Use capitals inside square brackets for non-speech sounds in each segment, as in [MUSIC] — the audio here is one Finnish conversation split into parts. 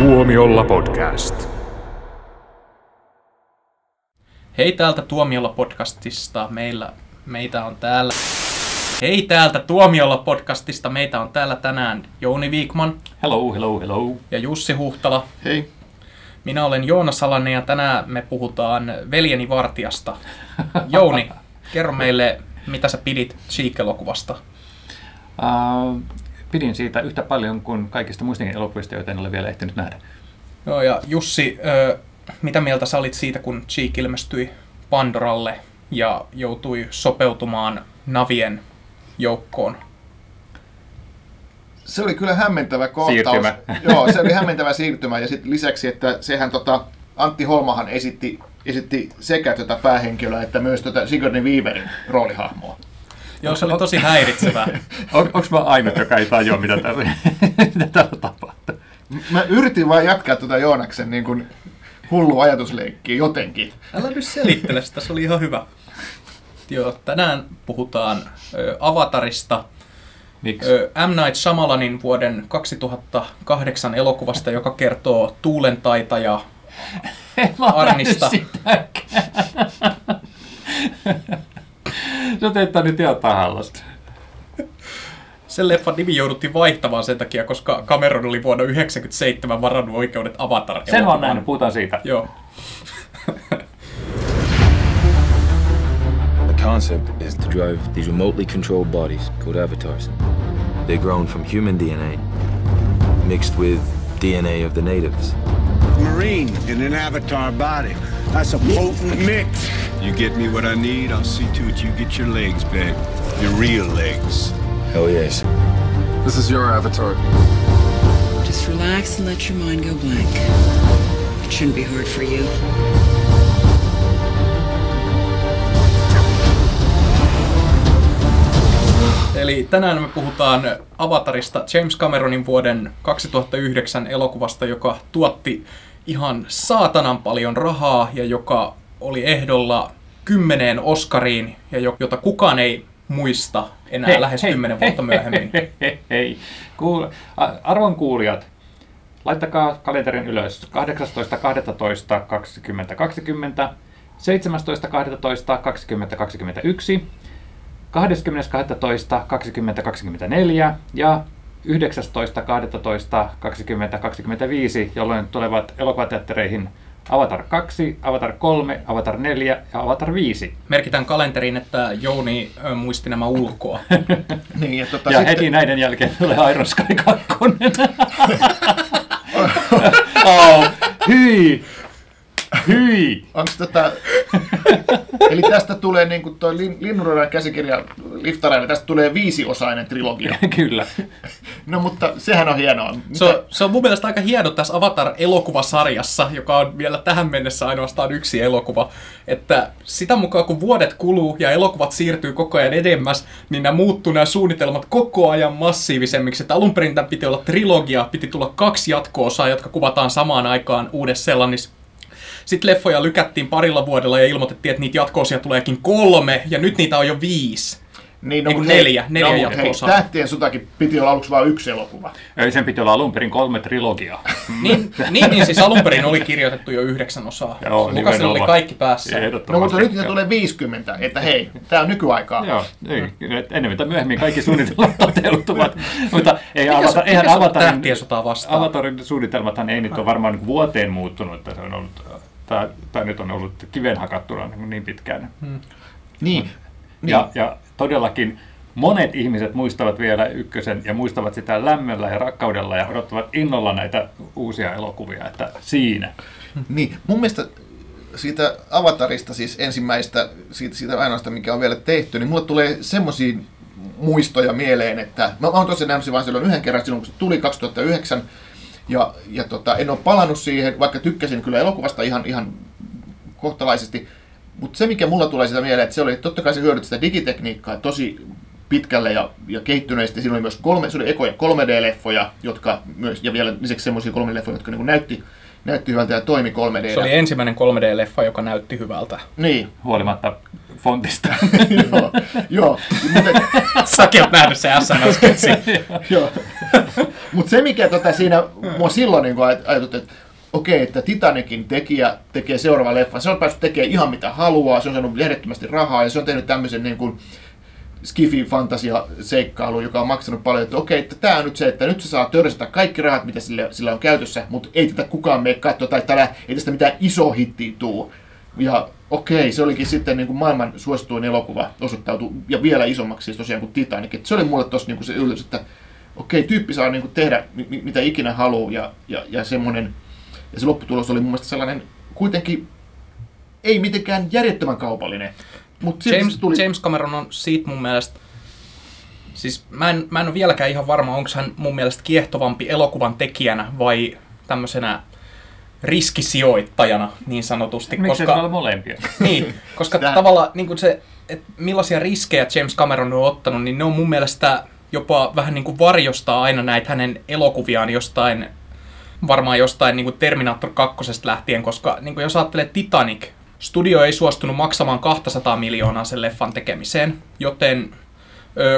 Tuomiolla podcast. Hei täältä Tuomiolla podcastista. Meillä, meitä on täällä... Hei täältä Tuomiolla podcastista. Meitä on täällä tänään Jouni Viikman Hello, hello, hello. ja Jussi Huhtala. Hei. Minä olen Joona Salanen ja tänään me puhutaan Veljeni Vartijasta. Jouni, kerro meille, mitä sä pidit Cheek-elokuvasta. Uh, pidin siitä yhtä paljon kuin kaikista muistakin elokuvista, joita en ole vielä ehtinyt nähdä. Joo, ja Jussi, ö, mitä mieltä sä olit siitä, kun Cheek ilmestyi Pandoralle ja joutui sopeutumaan Navien joukkoon? Se oli kyllä hämmentävä kohtaus. Siirtymä. [LAUGHS] Joo, se oli hämmentävä siirtymä. Ja sitten lisäksi, että sehän tota, Antti Holmahan esitti, esitti sekä tätä päähenkilöä että myös tätä Sigourney Weaverin roolihahmoa. Joo, se oli tosi häiritsevää. [LAUGHS] On, onko mä ainut, joka ei tajua, mitä täällä, [LAUGHS] mitä täällä tapahtuu? Mä yritin vain jatkaa tuota Joonaksen niin kuin hullu ajatusleikkiä jotenkin. Älä nyt selittele sitä, se oli ihan hyvä. Joo, tänään puhutaan ö, Avatarista, Miksi? ö, M. Night Shyamalanin vuoden 2008 elokuvasta, joka kertoo tuulentaitaja [LAUGHS] En mä Arnista. Sä teet tää nyt ihan tahallasta. Sen leffan nimi jouduttiin vaihtamaan sen takia, koska Cameron oli vuonna 1997 varannut oikeudet avatar Sen mä oon nähnyt, puhutaan siitä. Joo. The concept is to drive these remotely controlled bodies called avatars. They're grown from human DNA mixed with DNA of the natives. Marine in an avatar body. That's a potent mix. You get me what I need, I'll see to it you get your legs back. Your real legs. Hell yes. This is your avatar. Just relax and let your mind go blank. It shouldn't be hard for you. Eli tänään me puhutaan Avatarista James Cameronin vuoden 2009 elokuvasta, joka tuotti ihan saatanan paljon rahaa ja joka oli ehdolla kymmeneen Oscariin ja jo- jota kukaan ei muista enää lähes kymmenen vuotta myöhemmin. Hei, hei, hei. Kuul, arvon kuulijat, laittakaa kalenterin ylös 18.12.2020, 17.12.2021, 20.12.2024 ja 19.12.2025, jolloin tulevat elokuvateattereihin Avatar 2, Avatar 3, Avatar 4 ja Avatar 5. Merkitään kalenteriin, että Jouni muisti nämä ulkoa. [LAUGHS] Niin, ja tota, Ja sitten, heti näiden jälkeen tulee Iron Sky 2. [LAUGHS] [LAUGHS] oh, hyi! Hyi! onks tota, [LAUGHS] eli tästä tulee niin kuin toi Lin- Linnunradan käsikirja Liftareille, tästä tulee viisiosainen trilogia. [LAUGHS] Kyllä. No mutta sehän on hienoa. Se on, se on mun mielestä aika hieno tässä Avatar-elokuvasarjassa, joka on vielä tähän mennessä ainoastaan yksi elokuva, että sitä mukaan kun vuodet kuluu ja elokuvat siirtyy koko ajan edemmäs, niin nämä muuttuu nämä suunnitelmat koko ajan massiivisemmiksi. Että alun perin tämän piti olla trilogia, piti tulla kaksi jatko-osaa, jotka kuvataan samaan aikaan uudessa Seelannissa. Sitten leffoja lykättiin parilla vuodella ja ilmoitettiin, että niitä jatko-osia tuleekin kolme, ja nyt niitä on jo viisi. Niin, kun mut hei- neljä, neljä no, mut hei, jatko-osaa. Tähtien sotakin piti olla aluksi vain yksi elokuva. Ei, sen piti olla alun perin kolme trilogiaa. [LAUGHS] Niin, niin, niin siis alun perin oli kirjoitettu jo yhdeksän osaa. Joo, Lukas oli kaikki päässä. No mutta nyt niitä tulee 50, että hei, tää on nykyaikaa. Joo, niin, enemmän tai myöhemmin kaikki suunnitelmat [LAUGHS] toteutuvat. [LAUGHS] mutta ei Mikä avata, se- eihän se avatarin, tähtien sotaa vastaan? avatarin suunnitelmathan ei nyt ole varmaan vuoteen muuttunut, että se on ollut, tämä, tämä nyt on ollut kiven hakattuna niin, niin pitkään. Niin. Niin. Ja, ja todellakin monet ihmiset muistavat vielä ykkösen ja muistavat sitä lämmöllä ja rakkaudella ja odottavat innolla näitä uusia elokuvia, että siinä. Niin, mun mielestä siitä Avatarista, siis ensimmäistä, siitä, siitä ainoasta, mikä on vielä tehty, niin mulle tulee semmoisia muistoja mieleen, että mä, mä oon tosiaan nähnyt sen vain silloin yhden kerran silloin, kun se tuli 2009, ja, ja tota, en ole palannut siihen, vaikka tykkäsin kyllä elokuvasta ihan, ihan kohtalaisesti, mutta se, mikä mulla tulee sitä mieleen, että se oli, totta kai se hyödytti sitä digitekniikkaa tosi pitkälle ja, ja kehittyneesti. Siinä oli myös kolme, se oli ekoja 3D-leffoja, jotka myös, ja vielä lisäksi semmoisia 3D-leffoja, jotka niin näytti, näytti hyvältä ja toimi 3D. Se oli ensimmäinen 3D-leffa, joka näytti hyvältä. Niin, Huolimatta fontista. [LAUGHS] joo, joo. Mutta, Säkin oot nähnyt se SNS-sketsi. joo. Mutta se, mikä tota siinä mua silloin niin ajatutti, että okei, että Titanicin tekijä tekee seuraava leffa. Se on päässyt tekemään ihan mitä haluaa, se on saanut järjettömästi rahaa ja se on tehnyt tämmöisen niin kuin skifi fantasia seikkailu, joka on maksanut paljon, että okei, että tämä on nyt se, että nyt se saa törsätä kaikki rahat, mitä sillä, sillä on käytössä, mutta ei tätä kukaan mene katsoa, tai täällä ei tästä mitään iso hitti tuu. Ja okei, se olikin sitten niin kuin maailman suosituin elokuva osoittautui, ja vielä isommaksi siis tosiaan kuin Titanic. Se oli mulle tossa niin kuin se yllätys, että okei, tyyppi saa niin kuin tehdä mitä ikinä haluaa, ja, ja, ja semmoinen, ja se lopputulos oli mun mielestä sellainen kuitenkin ei mitenkään järjettömän kaupallinen. Mut James, tuli... James Cameron on siitä mun mielestä, siis mä en, mä en ole vieläkään ihan varma, onko hän mun mielestä kiehtovampi elokuvan tekijänä vai tämmöisenä riskisijoittajana niin sanotusti. Miksi koska, molempia? [LAUGHS] Niin, koska Sitä... tavallaan niin se, että millaisia riskejä James Cameron on ottanut, niin ne on mun mielestä jopa vähän niin kuin varjostaa aina näitä hänen elokuviaan jostain, varmaan jostain niin kuin Terminator 2 lähtien, koska niin kuin jos ajattelee Titanic, studio ei suostunut maksamaan 200 miljoonaa sen leffan tekemiseen, joten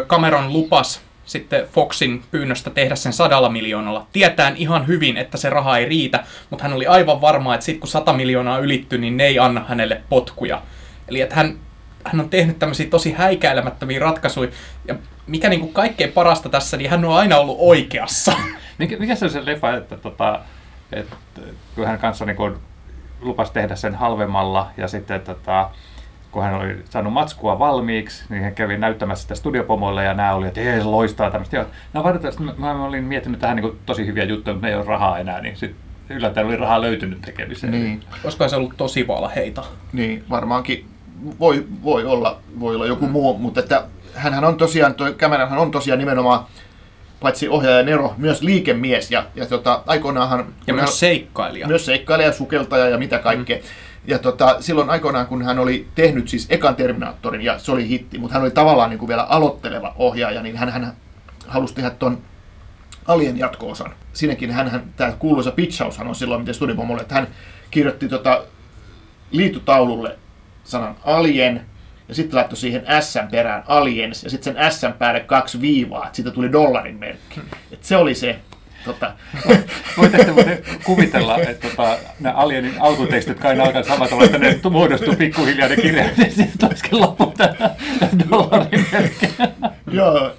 Cameron lupas sitten Foxin pyynnöstä tehdä sen sadalla miljoonalla. Tietään ihan hyvin, että se raha ei riitä, mutta hän oli aivan varma, että sitten kun 100 miljoonaa ylittyy, niin ne ei anna hänelle potkuja. Eli että hän, hän on tehnyt tämmöisiä tosi häikäilemättömiä ratkaisuja, ja mikä niin kuin kaikkein parasta tässä, niin hän on aina ollut oikeassa. [LAUGHS] Mikä, mikä se on se leffa, että, tota, että kun hän kanssa niin kuin lupasi tehdä sen halvemmalla, ja sitten tota, kun hän oli saanut matskua valmiiksi, niin hän kävi näyttämässä sitä studiopomoille ja nämä oli, että ei, loistaa tämmöistä. Joo, no valitettavasti mä, mä olin miettinyt tähän niin tosi hyviä juttuja, mutta ei ole rahaa enää, niin sitten yllättäen oli rahaa löytynyt tekemiseen. Niin. Olisiko se ollut tosi valheita? Niin, varmaankin voi, voi, olla, voi olla joku mm. muu, mutta että hänhän on tosiaan, toi Cameronhan on tosiaan nimenomaan paitsi ohjaaja Nero, myös liikemies ja, ja tota, aikoinaanhan... Ja myös seikkailija. Myös seikkailija, sukeltaja ja mitä kaikkea. Mm. Ja tota, silloin aikoinaan, kun hän oli tehnyt siis ekan Terminaattorin, ja se oli hitti, mutta hän oli tavallaan niin kuin vielä aloitteleva ohjaaja, niin hän, hän halusi tehdä ton Alien jatko-osan. Siinäkin hän, hän tämä kuuluisa pitchaushan on silloin, miten Studipomolle, että hän kirjoitti tota, liitutaululle sanan Alien, ja sitten laittoi siihen S perään Aliens, ja sitten sen S päälle kaksi viivaa, että siitä tuli dollarin merkki. Et se oli se Tota. Voitteko kuvitella, että tota, nämä Alienin autotekstit kai alkaa samalla olla, että ne muodostuu pikkuhiljaa ne kirjat ja [LAUGHS] sitten olisikin lopulta dollarin Joo,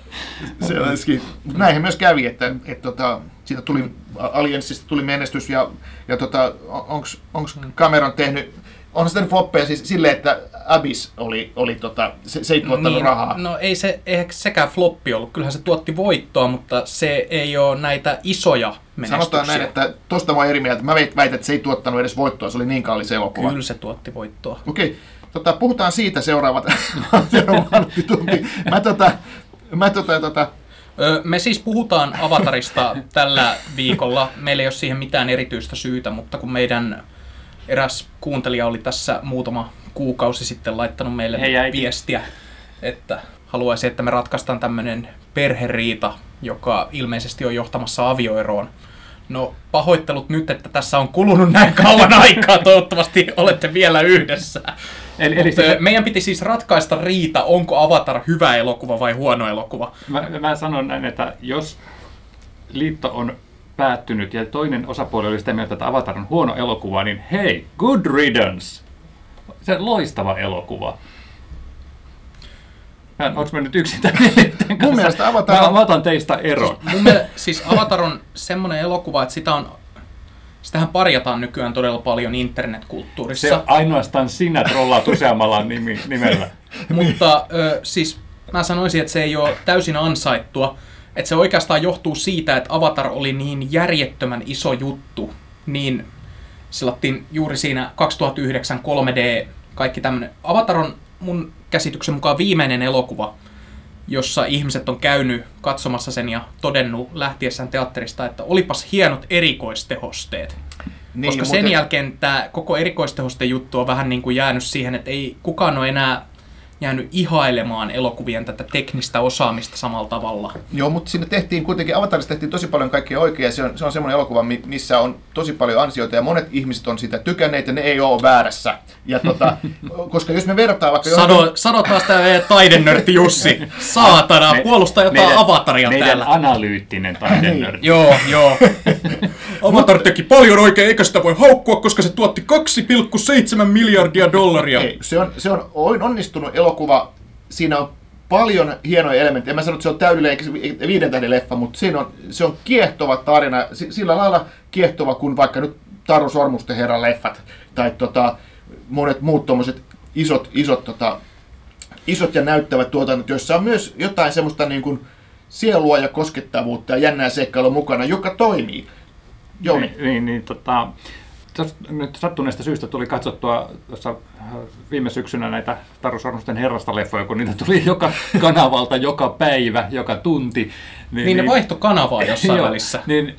se olisikin. Näinhän myös kävi, että, että tota, siitä tuli, Aliensista tuli menestys ja, ja tota, onko Cameron tehnyt on sitten floppeja siis silleen, että Abyss oli, oli tota, se, se ei tuottanut niin, rahaa. No ei se, eihän sekään floppi ollut. Kyllähän se tuotti voittoa, mutta se ei ole näitä isoja menestyksiä. Sanotaan näin, että tosta mä eri mieltä. Mä väitän, että se ei tuottanut edes voittoa, se oli niin kallis elokuva. Kyllä se tuotti voittoa. Okei, okay. tota, puhutaan siitä [LAUGHS] seuraavat tunti. Mä tota, mä tota, tota, me siis puhutaan Avatarista tällä viikolla. Meillä ei ole siihen mitään erityistä syytä, mutta kun meidän eräs kuuntelija oli tässä muutama kuukausi sitten laittanut meille Hei, viestiä, että haluaisi, että me ratkaistaan tämmöinen perheriita, joka ilmeisesti on johtamassa avioeroon. No pahoittelut nyt, että tässä on kulunut näin kauan [LAUGHS] aikaa. Toivottavasti olette vielä yhdessä. Eli, eli se... Meidän piti siis ratkaista riita, onko Avatar hyvä elokuva vai huono elokuva. Mä, mä sanon näin, että jos liitto on päättynyt ja toinen osapuoli oli sitä mieltä, että Avatar on huono elokuva, niin hei, good riddance! Se on loistava elokuva. Mä, onko mä nyt yksin tämän Mun mielestä Avatar on... Mä, otan teistä eron. Mun mielestä, siis Avatar on semmoinen elokuva, että sitä on Sitähän parjataan nykyään todella paljon internetkulttuurissa. Se ainoastaan sinä trollaat useammalla nimi, nimellä. Mutta ö, siis mä sanoisin, että se ei ole täysin ansaittua että se oikeastaan johtuu siitä, että Avatar oli niin järjettömän iso juttu, niin silattiin juuri siinä 2009 3D, kaikki tämmöinen. Avatar on mun käsityksen mukaan viimeinen elokuva, jossa ihmiset on käynyt katsomassa sen ja todennut lähtiessään teatterista, että olipas hienot erikoistehosteet. Niin, Koska sen jälkeen tämä koko erikoistehoste juttu on vähän niin kuin jäänyt siihen, että ei kukaan ole enää jäänyt ihailemaan elokuvien tätä teknistä osaamista samalla tavalla. Joo, mutta sinne tehtiin kuitenkin, Avatarissa tehtiin tosi paljon kaikkea oikein, ja se on, se on semmoinen elokuva, mi- missä on tosi paljon ansioita, ja monet ihmiset on sitä tykänneet, ja ne ei ole väärässä. Ja tota, [LAUGHS] koska jos me vertaa vaikka... Sano, sano taas tämä meidän taidenörtti Jussi. [LAUGHS] Saatana, puolustaa jotain meidän, avataria meidän täällä. analyyttinen taidenörtti. Joo, joo. [LAUGHS] Avatar teki paljon oikein, eikä sitä voi haukkua, koska se tuotti 2,7 miljardia dollaria. Ei, se on, se on on- onnistunut elokuva, siinä on paljon hienoja elementtejä. En mä sano, että se on täydellinen viiden tähden leffa, mutta siinä on, se on kiehtova tarina, si- sillä lailla kiehtova kuin vaikka nyt Taru Sormusten herran leffat tai tota, monet muut tommoset isot, isot, tota, isot ja näyttävät tuotannot, joissa on myös jotain semmoista niin kuin sielua ja koskettavuutta ja jännää seikkailua mukana, joka toimii. Jouni. Niin, niin, niin tota, nyt sattuneesta syystä tuli katsottua tuossa äh, viime syksynä näitä Taru Sormusten herrasta leffoja, kun niitä tuli joka [LAUGHS] kanavalta, joka päivä, joka tunti. Niin ne vaihto kanavaa [LAUGHS] jossain Joo, välissä. Niin,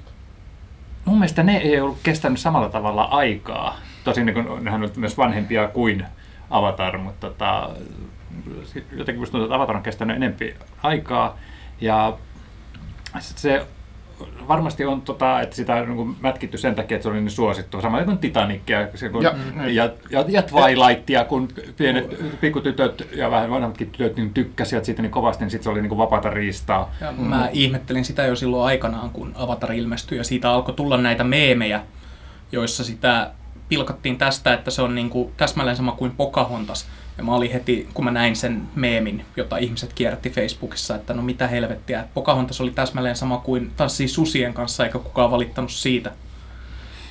mun mielestä ne ei ollut kestänyt samalla tavalla aikaa. Tosin niin kun, nehän on myös vanhempia kuin Avatar, mutta tota, jotenkin musta tuntuu, että Avatar on kestänyt enempi aikaa. Ja se varmasti on, tota, että sitä on niin mätkitty sen takia, että se oli niin suosittu. Samoin kuin Titanicia se, kun, Ja- ja, ja, ja Twilightia, kun pienet pikkutytöt ja vähän vanhemmatkin tytöt niin tykkäsivät siitä niin kovasti, niin sitten se oli niin kuin vapaata riistaa. Ja mä ihmettelin sitä jo silloin aikanaan, kun Avatar ilmestyi, ja siitä alkoi tulla näitä meemejä, joissa sitä pilkattiin tästä, että se on niinku täsmälleen sama kuin Pocahontas. Ja mä olin heti, kun mä näin sen meemin, jota ihmiset kierrätti Facebookissa, että no mitä helvettiä, että Pocahontas oli täsmälleen sama kuin tanssii susien kanssa, eikä kukaan valittanut siitä.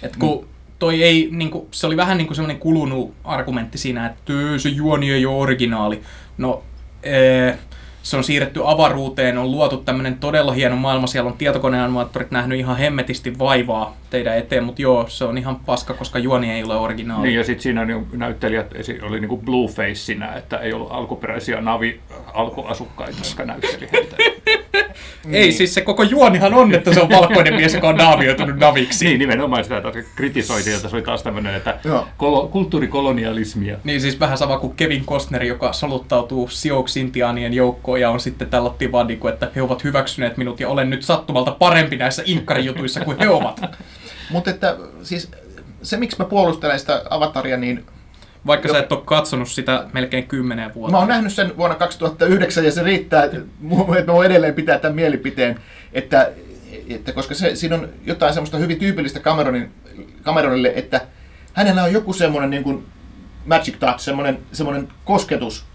Et kun toi ei, niinku, se oli vähän niinku semmoinen kulunut argumentti siinä, että "Työ, se juoni ei ole originaali. No, ee, se on siirretty avaruuteen, on luotu tämmöinen todella hieno maailma, siellä on tietokoneanimaattorit nähnyt ihan hemmetisti vaivaa teidän eteen, mutta joo, se on ihan paska, koska juoni ei ole originaali. Niin, ja sitten siinä niin näyttelijät oli niin bluefaceina, että ei ollut alkuperäisiä navi alkuasukkaita, jotka näytteli heitä. [LAUGHS] Ei, siis se koko juonihan on, että se on valkoinen mies, joka on naamioitunut naviksi. niin, nimenomaan sitä taas kritisoitiin, että se oli taas tämmöinen, että Joo. kolo- kulttuurikolonialismia. Niin siis vähän sama kuin Kevin Costner, joka soluttautuu Sioux-intiaanien joukkoon ja on sitten tällottiin vaan niin kuin, että he ovat hyväksyneet minut ja olen nyt sattumalta parempi näissä inkkarijutuissa kuin he ovat. Mutta että siis se, miksi mä puolustelen sitä avataria, niin Vaikka sä et ole katsonut sitä melkein kymmenen vuotta. Mä oon nähnyt sen vuonna 2009 ja se riittää, että mä voin edelleen pitää tämän mielipiteen, että, että koska se, siinä on jotain semmoista hyvin tyypillistä Cameronin, Cameronille, että hänellä on joku semmoinen niin kuin magic touch, semmoinen, semmoinen kosketus,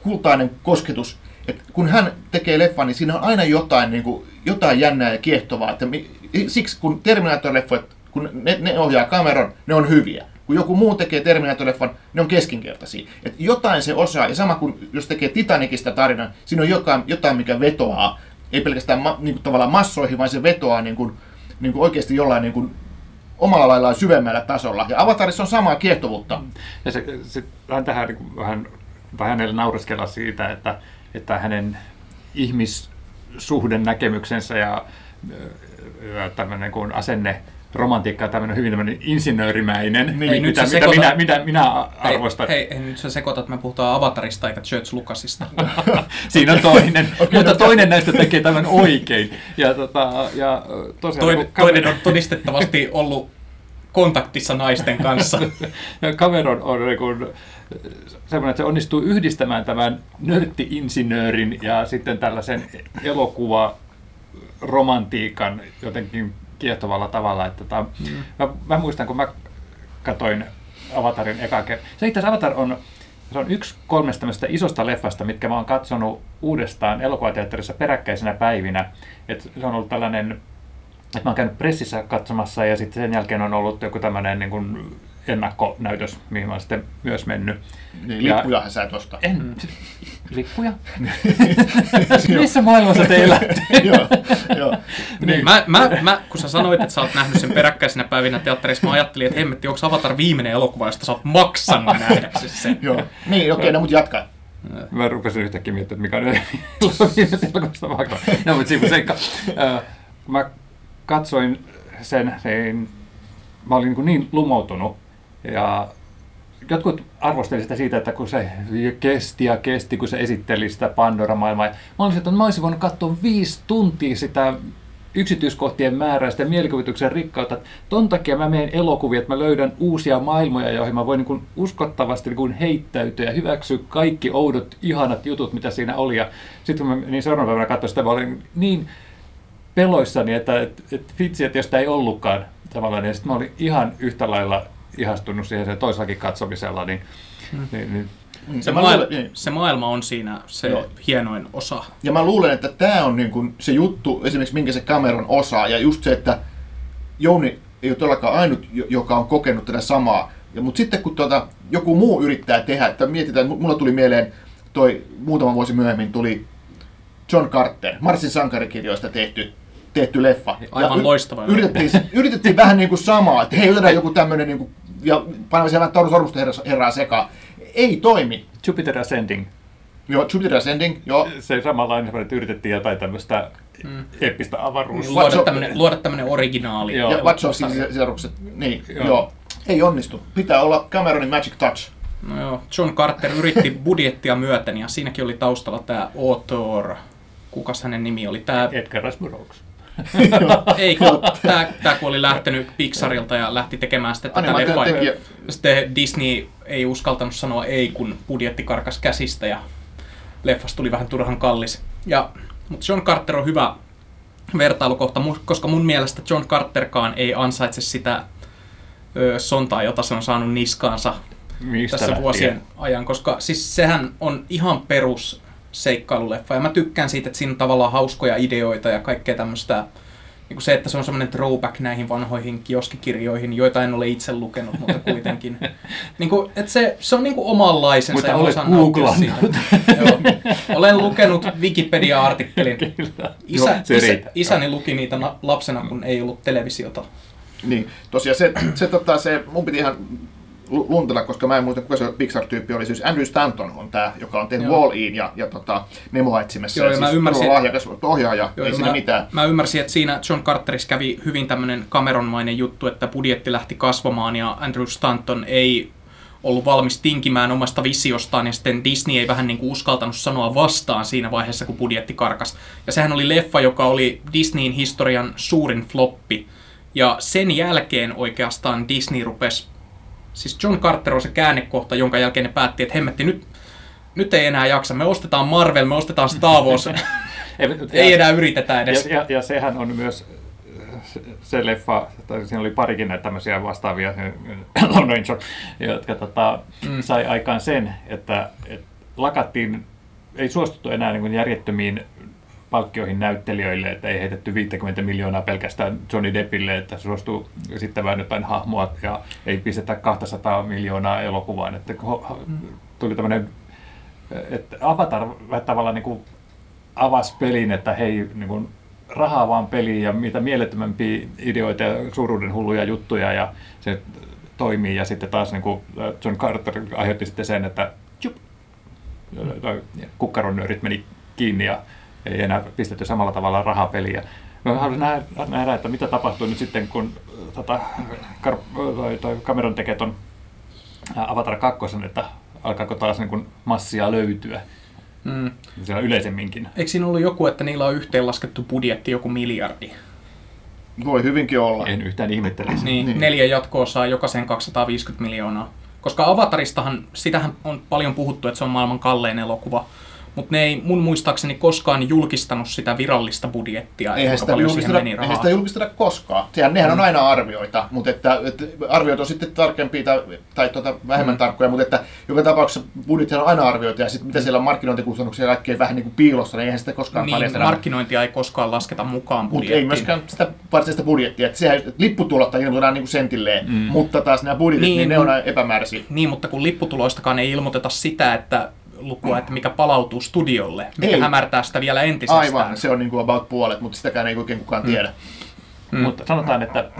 kultainen kosketus, että kun hän tekee leffan, niin siinä on aina jotain, niin kuin, jotain jännää ja kiehtovaa. Että mi- siksi kun Terminator-leffat, kun ne, ne ohjaa Cameron, ne on hyviä. Kun joku muu tekee Terminator-leffan, ne on keskinkertaisia. Et jotain se osaa, ja sama kuin jos tekee Titanicista tarinan, siinä on jotain, jotain mikä vetoaa, ei pelkästään ma, niin kuin tavallaan massoihin, vaan se vetoaa niin kuin, niin kuin oikeasti jollain niin kuin omalla laillaan syvemmällä tasolla. Ja Avatarissa on samaa kiehtovuutta. Ja se, sit vähän tähän niin kuin vähän, vähän hänelle naureskella siitä, että, että hänen ihmissuhden näkemyksensä ja, ja tämmöinen kuin asenne romantiikka on tämmöinen hyvin tämmöinen insinöörimäinen, Niin, mitä, mitä, sekoitat- minä, mitä minä arvostan. hei, hei, nyt sä sekoitat, että me puhutaan Avatarista eikä Church Lucasista. [LAUGHS] Siinä on toinen, [LAUGHS] Okei, mutta no- toinen näistä tekee tämän oikein. Ja, tota, ja tosiaan, Toinen, kun toinen on todistettavasti ollut kontaktissa naisten kanssa. [LAUGHS] Ja Cameron on niin kuin, semmoinen, että se onnistuu yhdistämään tämän nörtti-insinöörin ja sitten tällaisen elokuva-romantiikan jotenkin kiehtovalla tavalla. Että tota, mm. mä, mä, muistan, kun mä katoin Avatarin eka kerran. Se itse asiassa Avatar on, se on yksi kolmesta tämmöistä isosta leffasta, mitkä mä oon katsonut uudestaan elokuvateatterissa peräkkäisinä päivinä. Et se on ollut tällainen että mä oon käynyt pressissä katsomassa ja sitten sen jälkeen on ollut joku tämmöinen niin kuin ennakkonäytös, mihin mä sitten myös mennyt. Niin, Ja- lippujahan sä et osta. En, lippuja? [LAUGHS] Missä maailmassa te elätte? joo, joo. Niin. Mä, mä, mä, kun sä sanoit, että sä oot nähnyt sen peräkkäisenä päivinä teatterissa, mä ajattelin, että hemmetti, onko Avatar viimeinen elokuva, josta sä oot maksanut nähdäksesi sen. joo. Niin, okei, no mutta jatka. Mä rupesin yhtäkkiä miettimään, että mikä on [LAUGHS] viimeistä elokuvasta vaikka. No, mutta siinä seikka. Kun mä katsoin sen, niin mä olin niin, kuin niin lumoutunut ja jotkut arvosteli sitä siitä, että kun se kesti ja kesti, kun se esitteli sitä Pandora-maailmaa. Mä olisin, että mä olisin voinut katsoa viisi tuntia sitä yksityiskohtien määrää, sitä mielikuvituksen rikkautta. Ton takia mä menen elokuviin, että mä löydän uusia maailmoja, joihin mä voin niin kuin uskottavasti niin kuin heittäytyä ja hyväksyä kaikki oudot, ihanat jutut, mitä siinä oli. Ja sitten kun mä niin seuraavana päivänä katsoin sitä, mä olin niin peloissani, että et, et vitsi, että jos ei ollutkaan tavallaan, niin sitten mä olin ihan yhtä lailla ihastunut siihen se toisellakin katsomisella, niin, hmm. niin, niin se, mä maailma, luulen- se maailma on siinä se Joo. hienoin osa. Ja mä luulen, että tämä on niin kuin se juttu, esimerkiksi minkä se Cameron osaa, ja just se, että Jouni ei ole todellakaan ainut, jo- joka on kokenut tätä samaa. Ja, mutta sitten kun tuota, joku muu yrittää tehdä, että mietitään, mu- mulla tuli mieleen toi muutama vuosi myöhemmin tuli John Carter, Marsin sankarikirjoista tehty, tehty leffa. Aivan y- loistava. Yritettiin, yritettiin vähän niin kuin samaa, että hei, otetaan joku tämmöinen, niin kuin, ja panemme siellä vähän Sormusta herraa, herraa sekaan. Ei toimi. Jupiter Ascending, Joo, Jupiter Ascending, joo. se samanlainen, että yritettiin jotain tämmöistä mm. eeppistä avaruus. Luoda Watch- tämmöinen, luoda tämmöinen originaali. Joo. Ja Watch Dogsin sisarukset, niin, Joo. joo. Ei onnistu. Pitää olla Cameronin Magic Touch. No joo, John Carter yritti [LAUGHS] budjettia myöten ja siinäkin oli taustalla tämä Author. Kukas hänen nimi oli? Tämä, Edgar Rice Burroughs. Ei, kun tämä, tämä kun oli lähtenyt Pixarilta ja lähti tekemään sitten tätä leffaa. Sitten Disney ei uskaltanut sanoa ei, kun budjetti karkas käsistä ja leffasta tuli vähän turhan kallis. Ja, mutta John Carter on hyvä vertailukohta, koska mun mielestä John Carterkaan ei ansaitse sitä ö, sontaa, jota se on saanut niskaansa Mistä tässä lähtien? vuosien ajan, koska siis sehän on ihan perus seikkailuleffa ja mä tykkään siitä, että siinä on tavallaan hauskoja ideoita ja kaikkea tämmöistä niin kuin se, että se on semmoinen throwback näihin vanhoihin kioskikirjoihin, joita en ole itse lukenut, mutta kuitenkin. [LAUGHS] niin kuin, että se, se on niin kuin omanlaisensa. Mutta olet googlannut. Joo. Olen lukenut Wikipedia-artikkelin. [LAUGHS] Isä, Joo, se isä, isäni luki niitä na- lapsena, kun ei ollut televisiota. Niin, tosiaan se, se, tota, se mun piti ihan luntella, koska mä en muista, kuka se Pixar-tyyppi oli. Siis Andrew Stanton on tämä, joka on tehnyt. Wall-In ja, ja tota, Nemo etsimessä. Joo, ja siis mä ymmärsin, lahjakas ohjaaja, Joo, ei ja siinä mä, mitään. Mä ymmärsin, että siinä John Carterissa kävi hyvin tämmöinen Cameron-mainen juttu, että budjetti lähti kasvamaan ja Andrew Stanton ei ollut valmis tinkimään omasta visiostaan ja sitten Disney ei vähän niin kuin uskaltanut sanoa vastaan siinä vaiheessa, kun budjetti karkas. Ja sehän oli leffa, joka oli Disneyn historian suurin floppi. Ja sen jälkeen oikeastaan Disney rupesi, siis John Carter on se käännekohta, jonka jälkeen ne päätti, että hemmetti nyt, nyt ei enää jaksa, me ostetaan Marvel, me ostetaan Star Wars, [LAUGHS] ei [LAUGHS] enää yritetä edes. Ja, ja, ja sehän on myös äh, se, leffa, tai siinä oli parikin näitä tämmöisiä vastaavia äh, jotka tota, mm. sai aikaan sen, että, että lakattiin, ei suostuttu enää niin kuin järjettömiin palkkioihin näyttelijöille, että ei heitetty 50 miljoonaa pelkästään Johnny Deppille, että suostuu esittämään jotain hahmoa ja ei pistetä 200 miljoonaa elokuvaan. Että tuli tämmöinen, että Avatar tavallaan niin kuin avasi pelin, että hei, niin kuin, rahaa vaan peliin ja mitä mielettömämpiä ideoita ja suuruuden hulluja juttuja ja se toimii. Ja sitten taas niin kuin John Carter aiheutti sitten sen, että tjup, toi kukkaron meni kiinni ja ei enää pistetty samalla tavalla rahapeliä. Mä haluaisin nähdä, nähdä, että mitä tapahtuu nyt sitten, kun tota, Kar- toi, toi Cameron tekee ton Avatar 2, että alkaako taas niin kuin massia löytyä Mm. siellä yleisemminkin. Eikö siinä ollut joku, että niillä on yhteenlaskettu budjetti joku miljardi? Voi hyvinkin olla. En yhtään ihmettelisi. Niin, Niin. neljä jatkoa saa jokaisen 250 miljoonaa. Koska Avataristahan, sitähän on paljon puhuttu, että se on maailman kallein elokuva. Mutta ne ei mun muistaakseni koskaan julkistanut sitä virallista budjettia, Eihän sitä, paljon siihen meni eihän rahaa. sitä julkisteta koskaan. Sehän, nehän on aina arvioita, mutta että, että arviot on sitten tarkempia tai, tai tuota, vähemmän mm. tarkkoja, mutta että joka tapauksessa budjetti on aina arvioita ja sitten mitä siellä markkinointikustannuksia ja kaikkea vähän niin kuin piilossa, niin eihän sitä koskaan Niin, paljasteta. markkinointia ei koskaan lasketa mukaan Mutta budjettiin. ei myöskään sitä varsinaista budjettia. Että sehän, että lipputulot ilmoitetaan niin kuin sentilleen, mm. mutta taas nämä budjetit, niin, Niin, ne on epämääräisiä. Niin, mutta kun lipputuloistakaan ei ilmoiteta sitä, että lukua, että mikä palautuu studiolle, mikä Ei. hämärtää sitä vielä entisestään. Aivan, se on niin kuin about puolet, mutta sitäkään ei oikein kukaan tiedä. Mm. Mutta sanotaan, että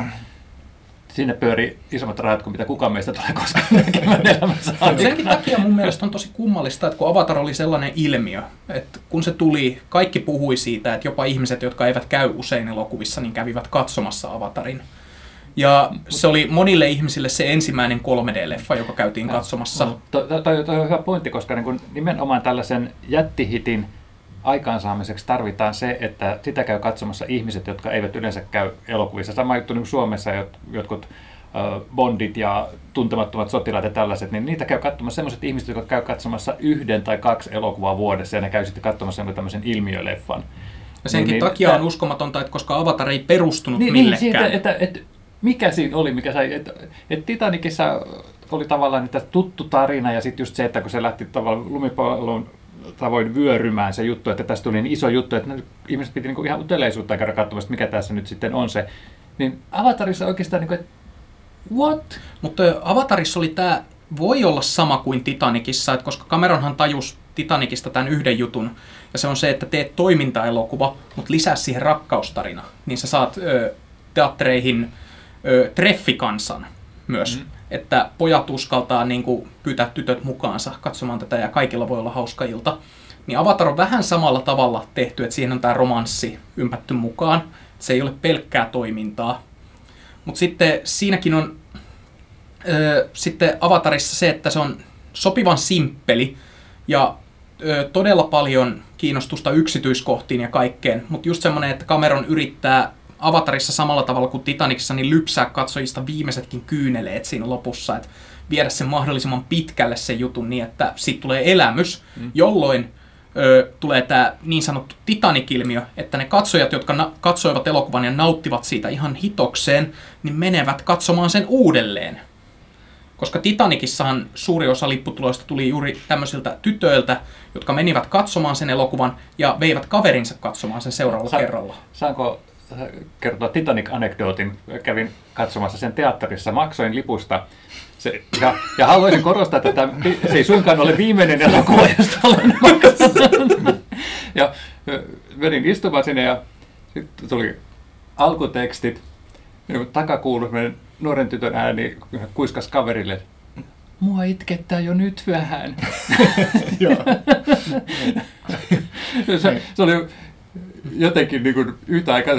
sinne pyörii isommat rahat kuin mitä kukaan meistä tulee koskaan tekemään. [LAUGHS] Senkin takia mun mielestä on tosi kummallista, että kun Avatar oli sellainen ilmiö, että kun se tuli, kaikki puhui siitä, että jopa ihmiset, jotka eivät käy usein elokuvissa, niin kävivät katsomassa Avatarin. Ja se oli monille ihmisille se ensimmäinen 3D-leffa, joka käytiin katsomassa. Toi on hyvä pointti, koska niin kun nimenomaan tällaisen jättihitin aikaansaamiseksi tarvitaan se, että sitä käy katsomassa ihmiset, jotka eivät yleensä käy elokuvissa. Sama juttu niin kuin Suomessa jot, jotkut bondit ja tuntemattomat sotilaat ja tällaiset, niin niitä käy katsomassa sellaiset ihmiset, jotka käy katsomassa yhden tai kaksi elokuvaa vuodessa ja ne käy sitten katsomassa jonkun tämmöisen ilmiöleffan. Ja senkin Niin, niin, niin, takia on uskomatonta, että koska Avatar ei perustunut Niin, niin millekään. siitä, että, että, mikä siinä oli, mikä sai, että, että Titanicissa oli tavallaan että tuttu tarina ja sitten just se, että kun se lähti tavallaan lumipallon tavoin vyörymään se juttu, että tästä tuli niin iso juttu, että ihmiset piti niinku ihan uteleisuutta käydä katsomassa, mikä tässä nyt sitten on se. Niin Avatarissa oikeastaan, niinku, että what? Mutta Avatarissa oli tämä, voi olla sama kuin Titanicissa, että koska Cameronhan tajus Titanicista tämän yhden jutun, ja se on se, että teet toimintaelokuva, mutta lisää siihen rakkaustarina, niin sä saat ö, teattereihin ö, treffikansan myös. Mm. Että pojat uskaltaa niin kuin, pyytää tytöt mukaansa katsomaan tätä ja kaikilla voi olla hauska ilta. Niin Avatar on vähän samalla tavalla tehty, että siihen on tämä romanssi ympätty mukaan. Se ei ole pelkkää toimintaa. Mutta sitten siinäkin on ö, sitten Avatarissa se, että se on sopivan simppeli ja ö, todella paljon kiinnostusta yksityiskohtiin ja kaikkeen, mutta just semmoinen, että Cameron yrittää Avatarissa samalla tavalla kuin Titanicissa, niin lypsää katsojista viimeisetkin kyyneleet siinä lopussa, että viedä sen mahdollisimman pitkälle sen jutun niin, että siitä tulee elämys, mm. jolloin ö, tulee tämä niin sanottu Titanic-ilmiö, että ne katsojat, jotka na- katsoivat elokuvan ja nauttivat siitä ihan hitokseen, niin menevät katsomaan sen uudelleen. Koska Titanicissahan suuri osa lipputuloista tuli juuri tämmöisiltä tytöiltä, jotka menivät katsomaan sen elokuvan ja veivät kaverinsa katsomaan sen seuraavalla Sa- kerralla. Saanko kertoa Titanic-anekdootin? Kävin katsomassa sen teatterissa, maksoin lipusta. Se, ja, ja haluaisin korostaa, että tämä, se ei suinkaan ole viimeinen elokuva, josta olen maksanut. Ja menin istumaan sinne ja sitten tuli alkutekstit. Minun takakuulu semmoinen nuoren tytön ääni kuiskas kaverille, mua itkettää jo nyt vähän. [LAUGHS] Se, se oli jotenkin niin kuin yhtä aikaa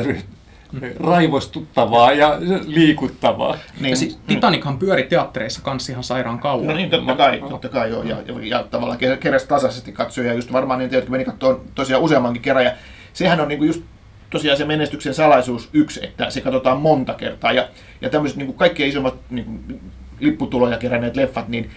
raivostuttavaa ja liikuttavaa. Niin, Ja siis Titanichan pyöri teattereissa kanssa ihan sairaan kauan. No niin, totta kai, totta kai joo, ja, ja, ja tavallaan ke- keräsi tasaisesti katsojia, just varmaan niitä, jotka meni katsomaan tosiaan useammankin kerran, ja sehän on niinku just tosiaan se menestyksen salaisuus yksi, että se katsotaan monta kertaa, ja, ja tämmöiset niinku kaikkein isommat niinku, lipputuloja keränneet leffat, niin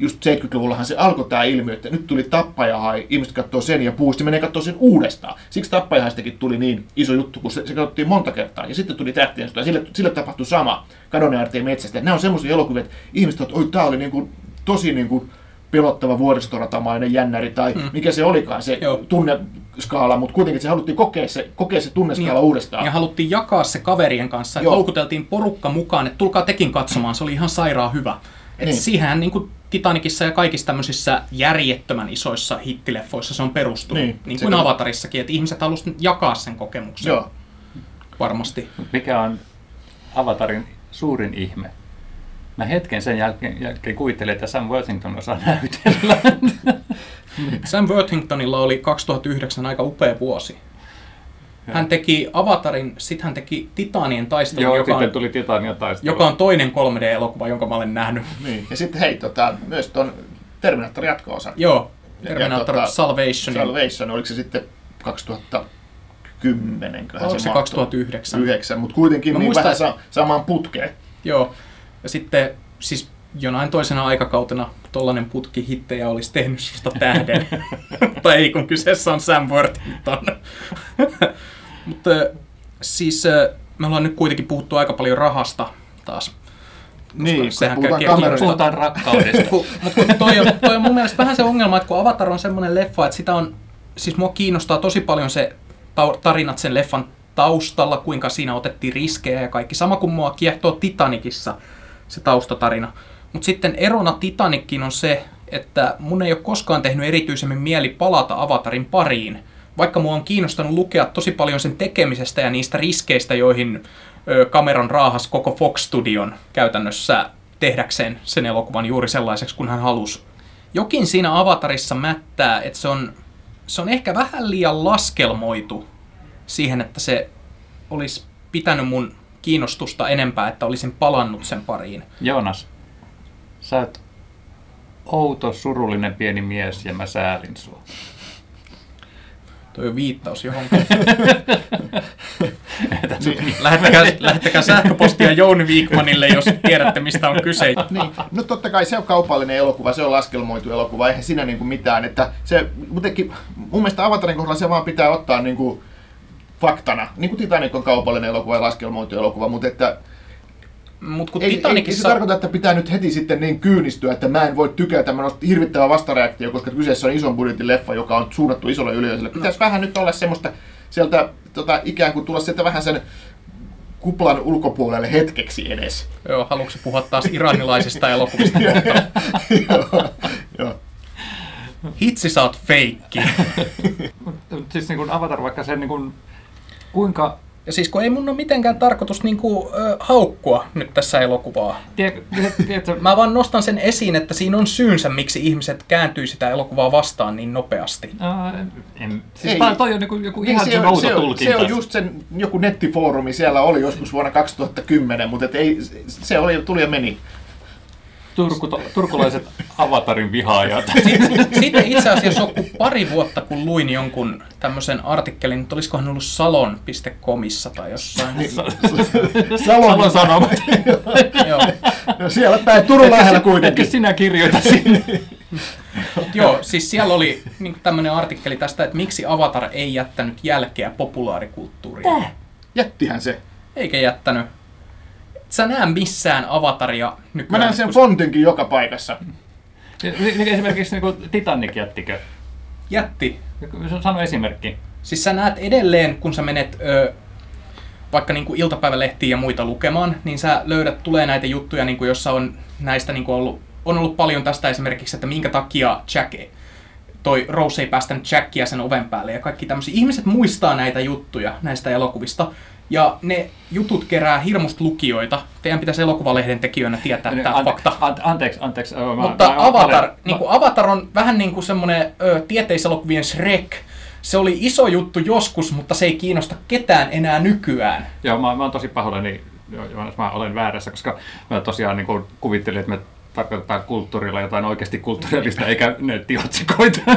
just 70-luvullahan se alkoi tämä ilmiö, että nyt tuli tappajahai, ihmiset katsoo sen ja puusti menee katsoa sen uudestaan. Siksi tappajahaistakin tuli niin iso juttu, kun se, se katsottiin monta kertaa. Ja sitten tuli tähtien sota, ja sille, sille tapahtui sama kadonneen aarteen metsästä. Nämä on semmoisia elokuvia, että ihmiset että oi, tämä oli niin kuin, tosi niin kuin pelottava vuoristoratamainen jännäri, tai mm. mikä se olikaan se Joo. tunneskaala, mutta kuitenkin se haluttiin kokea se, kokea se tunneskaala Niin, uudestaan. Ja haluttiin jakaa se kaverien kanssa, Joo. houkuteltiin porukka mukaan, että tulkaa tekin katsomaan, se oli ihan sairaan hyvä. Et Niin. Siihen niin kuin Titanicissa ja kaikissa tämmöisissä järjettömän isoissa hittileffoissa se on perustunut. Niin, Niin, kuin kyllä. Avatarissakin, että ihmiset halusivat jakaa sen kokemuksen Joo. varmasti. Mikä on Avatarin suurin ihme? Mä hetken sen jälkeen, jälkeen kuvittelin, että Sam Worthington osaa näytellä. [LAUGHS] Sam Worthingtonilla oli 2009 aika upea vuosi. Hän teki Avatarin, sitten hän teki Titanien taistelun, Joo, joka, sitten on, tuli Titania taistelu. joka on toinen 3D-elokuva, jonka mä olen nähnyt. Niin. Ja sitten hei, tota, myös tuon Terminator jatko-osa. Joo, Terminator ja tota, Salvation. Salvation, oliko se sitten 2010? köhän Oliko se mahtui? 2009? 9, mutta kuitenkin Mä niin muistan, vähän sa- samaan putkeen. Joo. Ja sitten siis jonain toisena aikakautena tollanen putki hittejä olisi tehnyt susta tähden. [LAUGHS] tai ei, kun kyseessä on Sam Worthington. [LAUGHS] Mutta siis me ollaan nyt kuitenkin puhuttu aika paljon rahasta taas. Niin, sehän puhutaan käy kameroista. Puhutaan rakkaudesta. [LAUGHS] Mutta toi, on, toi on mun mielestä vähän se ongelma, että kun Avatar on semmoinen leffa, että sitä on, siis mua kiinnostaa tosi paljon se tarinat sen leffan taustalla, kuinka siinä otettiin riskejä ja kaikki. Sama kuin mua kiehtoo Titanicissa se taustatarina. Mutta sitten erona Titanickin on se, että mun ei ole koskaan tehnyt erityisemmin mieli palata Avatarin pariin. Vaikka mua on kiinnostanut lukea tosi paljon sen tekemisestä ja niistä riskeistä, joihin Cameron raahas koko Fox Studion käytännössä tehdäkseen sen elokuvan juuri sellaiseksi kuin hän halusi. Jokin siinä Avatarissa mättää, että se on, se on ehkä vähän liian laskelmoitu siihen, että se olisi pitänyt mun kiinnostusta enempää, että olisin palannut sen pariin. Joonas, sä oot outo, surullinen pieni mies ja mä säälin sua. Toi on viittaus johonkin. [LAUGHS] lähettäkää, lähettäkää sähköpostia Jouni Viikmanille, jos tiedätte, mistä on kyse. Niin. No totta kai se on kaupallinen elokuva, se on laskelmoitu elokuva, eihän siinä niinku mitään. Että se, muutenkin, mun mielestä Avatarin kohdalla se vaan pitää ottaa niinku faktana. Niin kuin Titanic on kaupallinen elokuva ja laskelmoitu elokuva, mutta että Mut kun ei, ei, ei se Titanicissa... tarkoita, että pitää nyt heti sitten niin kyynistyä, että mä en voi tykätä, mä on hirvittävä vastareaktio, koska kyseessä on ison budjetin leffa, joka on suunnattu isolle yleisölle. Pitäisi vähän nyt olla semmoista sieltä tota, ikään kuin tulla sieltä vähän sen kuplan ulkopuolelle hetkeksi edes. Joo, haluatko puhua taas iranilaisista elokuvista? [LAUGHS] Joo, joo. Hitsi sä oot feikki. Mut Siis niin kuin Avatar, vaikka sen niin kuin, kuinka Ja siis kun ei mun ole mitenkään tarkoitus niinku, ö, haukkua nyt tässä elokuvaa. Tiedätkö, tiedätkö, Mä vaan nostan sen esiin, että siinä on syynsä, miksi ihmiset kääntyy sitä elokuvaa vastaan niin nopeasti. Ää, en, siis Ei. toi, toi on niin joku Niin, ihan se, on, se, on, se on just sen joku nettifoorumi, siellä oli joskus vuonna 2010, mutta et ei, se oli, tuli ja meni. Turku, turkulaiset Avatarin vihaajat. [LAUGHS] Sitten itse asiassa on pari vuotta, kun luin jonkun tämmöisen artikkelin, että olisikohan ollut salon.comissa tai jossain. Salon Sanomat. Joo. Siellä päin Turun lähellä kuitenkin. Etkö sinä kirjoita sinne? Mut Joo, siis siellä oli niin tämmöinen artikkeli tästä, että miksi Avatar ei jättänyt jälkeä populaarikulttuuriin. Jättihän se. Eikä jättänyt. Et sä näe missään Avataria Mä nykyään. näen sen kun- fontinkin joka paikassa. Ni- ni- Esimerkiksi niin Titanic jättikö? Jätti. Sano esimerkki. Siis sä näet edelleen, kun sä menet ö, vaikka niin kuin iltapäivälehtiä ja muita lukemaan, niin sä löydät, tulee näitä juttuja, niin kuin jossa on näistä niin kuin ollut, on ollut paljon tästä esimerkiksi, että minkä takia Jack, toi Rose ei päästänyt Jackia sen oven päälle ja kaikki tämmöisiä. Ihmiset muistaa näitä juttuja näistä elokuvista. Ja ne jutut kerää hirmusta lukijoita. Teidän pitäisi elokuvalehden tekijöinä tietää tämä Ante- fakta. ante- Anteeksi, anteeksi. Mä, Mutta mä- Avatar, mä- niin kuin Avatar on vähän niin kuin semmoinen ö, tieteiselokuvien Shrek. Se oli iso juttu joskus, mutta se ei kiinnosta ketään enää nykyään. Joo, mä, mä oon tosi pahoillani, jos mä olen väärässä, koska mä tosiaan niin kuin kuvittelin, että me tarkoitetaan kulttuurilla jotain oikeasti kulttuurillista, eikä nettiotsikoita. [LAUGHS]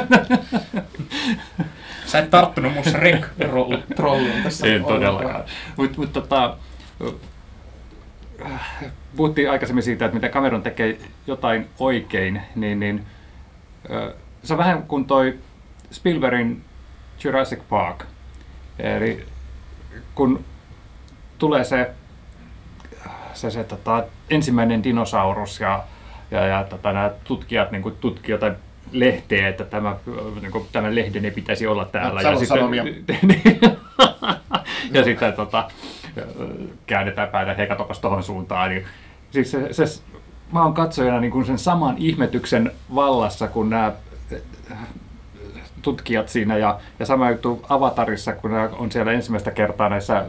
Sä et tarttunut mun Shrek-trolliin [LAUGHS] tässä. en ollenkaan. todellakaan. Mutta mut, tota, puhuttiin aikaisemmin siitä, että miten Cameron tekee jotain oikein, niin, niin se on vähän kuin toi Spielbergin Jurassic Park. Eli kun tulee se, se, se tota, ensimmäinen dinosaurus ja, ja, ja tota, nämä tutkijat niin kuin tutkii jotain lehteä, että tämä, niin kuin, tämän lehden ei pitäisi olla täällä. Salon Sanomia. Niin. [LAUGHS] ja sitten tota, käännetään päätä, että hei katsopas tohon suuntaan. Niin, siis se, se, mä oon katsojana niin kuin sen saman ihmetyksen vallassa, kun nämä tutkijat siinä ja, ja sama juttu Avatarissa, kun nämä on siellä ensimmäistä kertaa näissä äh,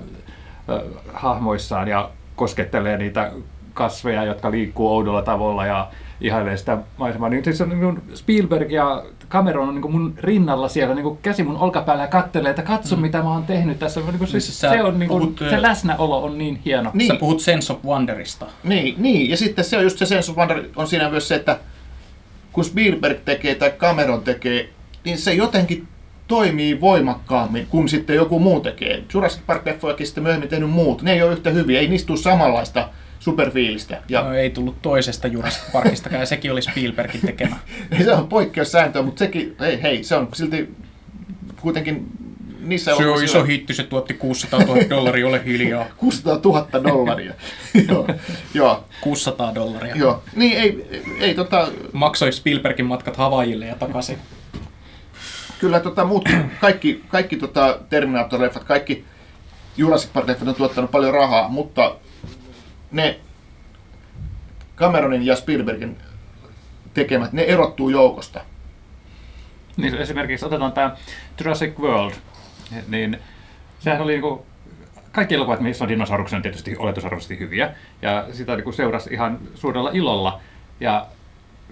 hahmoissaan ja koskettelee niitä kasveja, jotka liikkuu oudolla tavalla ja ihailee sitä maisemaa. Niin siis on niin kuin Spielberg ja Cameron on niin kuin mun rinnalla siellä niin kuin käsi mun olkapäällä ja kattelee, että katso mm. mitä mä oon tehnyt tässä. Niin kuin se, Siis se, on niin kuin, puhut, se läsnäolo on niin hieno. Niin. Sä puhut Sense of Wonderista. Niin, niin, ja sitten se on just se sense of wonder on siinä myös se, että kun Spielberg tekee tai Cameron tekee, niin se jotenkin toimii voimakkaammin kuin sitten joku muu tekee. Jurassic Park-leffojakin sitten myöhemmin tehnyt muut, ne ei ole yhtä hyviä, ei niistä tule samanlaista superfiilistä. Ja No, ei tullut toisesta Jurassic Parkistakaan, ja sekin oli Spielbergin tekemä. [LAUGHS] se on poikkeussääntö, mutta sekin, hei, hei, se on silti kuitenkin niissä Se on iso hitti, se tuotti 600 000 dollaria, ole hiljaa. [LAUGHS] 600 000 dollaria. [LAUGHS] joo, joo, 600 dollaria. joo. Niin ei, ei tota, Maksoi Spielbergin matkat Havaijille ja takaisin. kyllä tota muut, kaikki, kaikki tota Terminator-leffat, kaikki Jurassic Park-leffat on tuottanut paljon rahaa, mutta ne Cameronin ja Spielbergin tekemät, ne erottuu joukosta. Niin esimerkiksi otetaan tämä Jurassic World, niin sehän oli niinku, kaikki elokuvat, missä on dinosauruksia, on tietysti oletusarvoisesti hyviä, ja sitä niinku seurasi ihan suurella ilolla. Ja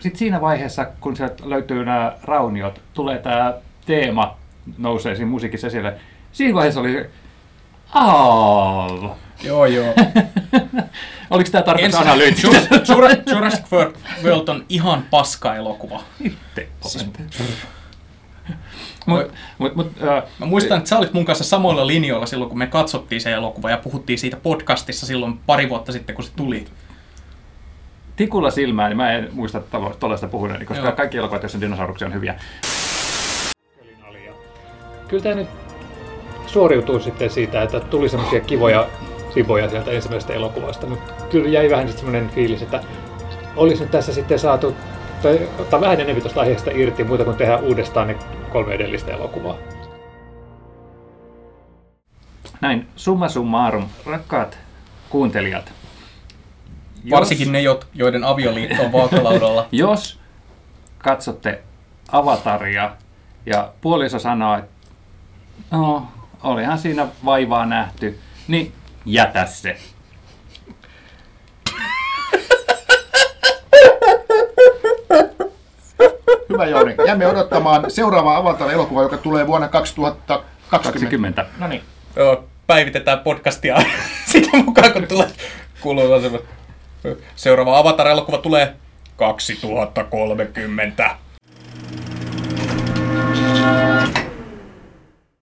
sitten siinä vaiheessa, kun sieltä löytyy nämä rauniot, tulee tämä teema, nousee siinä musiikissa esille, siinä vaiheessa oli se, Aaaa, Joo, joo. [LAUGHS] Oliko tämä tarpeeksi analyyttistä? Jur- Jur- [LAUGHS] Jurassic World on ihan paska elokuva. Siis, Mut, mut, mut, äh, Mä muistan, että sä olit mun kanssa samoilla linjoilla silloin, kun me katsottiin se elokuva ja puhuttiin siitä podcastissa silloin pari vuotta sitten, kun se tuli. tikulla silmään, niin mä en muista tuollaista puhuneeni, koska Joo. kaikki elokuvat, joissa on dinosauruksia, on hyviä. Kyllä tämä nyt suoriutuu sitten siitä, että tuli semmoisia kivoja sivoja sieltä ensimmäisestä elokuvasta, mutta kyllä jäi vähän sitten semmoinen fiilis, että olisi nyt tässä sitten saatu tai ottaa vähän enemmän tuosta aiheesta irti, muuta kuin tehdä uudestaan ne kolme edellistä elokuvaa. Näin, summa summarum, rakkaat kuuntelijat. Jos- Varsinkin ne, jo- joiden avioliitto on vaakalaudalla. [LAUGHS] Jos katsotte Avataria ja puoliso sanoo, että no, olihan siinä vaivaa nähty, niin jätä se. Hyvä Jouni. Jäämme odottamaan seuraavaa Avatar-elokuvaa, joka tulee vuonna 2020. 20. No niin. Joo, päivitetään podcastia [LAUGHS] sitä mukaan, kun tulee kuuluu se. Seuraava Avatar-elokuva tulee 2030.